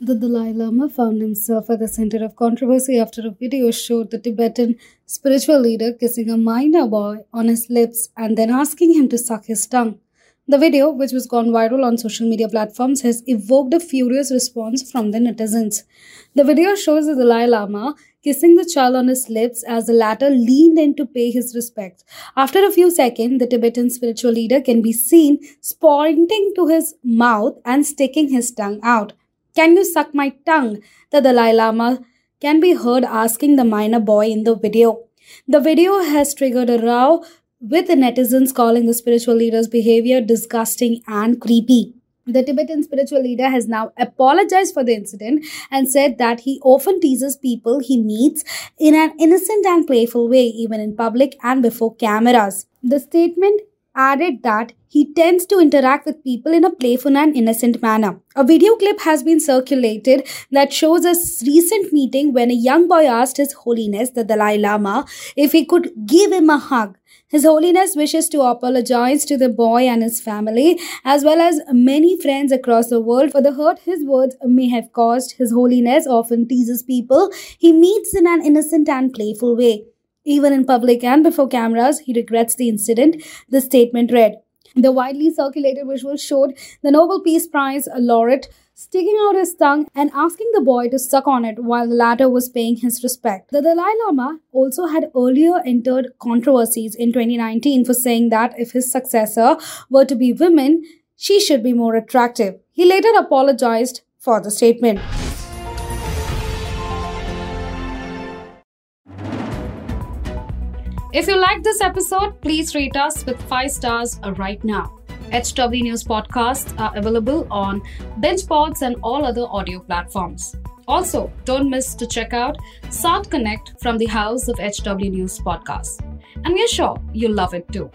The Dalai Lama found himself at the center of controversy after a video showed the Tibetan spiritual leader kissing a minor boy on his lips and then asking him to suck his tongue. The video, which was gone viral on social media platforms, has evoked a furious response from the netizens. The video shows the Dalai Lama kissing the child on his lips as the latter leaned in to pay his respects. After a few seconds, the Tibetan spiritual leader can be seen pointing to his mouth and sticking his tongue out. Can you suck my tongue? The Dalai Lama can be heard asking the minor boy in the video. The video has triggered a row with netizens calling the spiritual leader's behavior disgusting and creepy. The Tibetan spiritual leader has now apologized for the incident and said that he often teases people he meets in an innocent and playful way, even in public and before cameras. The statement added that he tends to interact with people in a playful and innocent manner. A video clip has been circulated that shows a recent meeting when a young boy asked His Holiness the Dalai Lama if he could give him a hug. His Holiness wishes to apologize to the boy and his family, as well as many friends across the world, for the hurt his words may have caused. His Holiness often teases people he meets in an innocent and playful way. Even in public and before cameras, he regrets the incident, the statement read. The widely circulated visual showed the Nobel Peace Prize laureate sticking out his tongue and asking the boy to suck on it while the latter was paying his respect. The Dalai Lama also had earlier entered controversies in 2019 for saying that if his successor were to be women, she should be more attractive. He later apologized for the statement. If you like this episode, please rate us with 5 stars uh, right now. HW News podcasts are available on BingePods and all other audio platforms. Also, don't miss to check out Sound Connect from the House of HW News podcasts. And we're sure you'll love it too.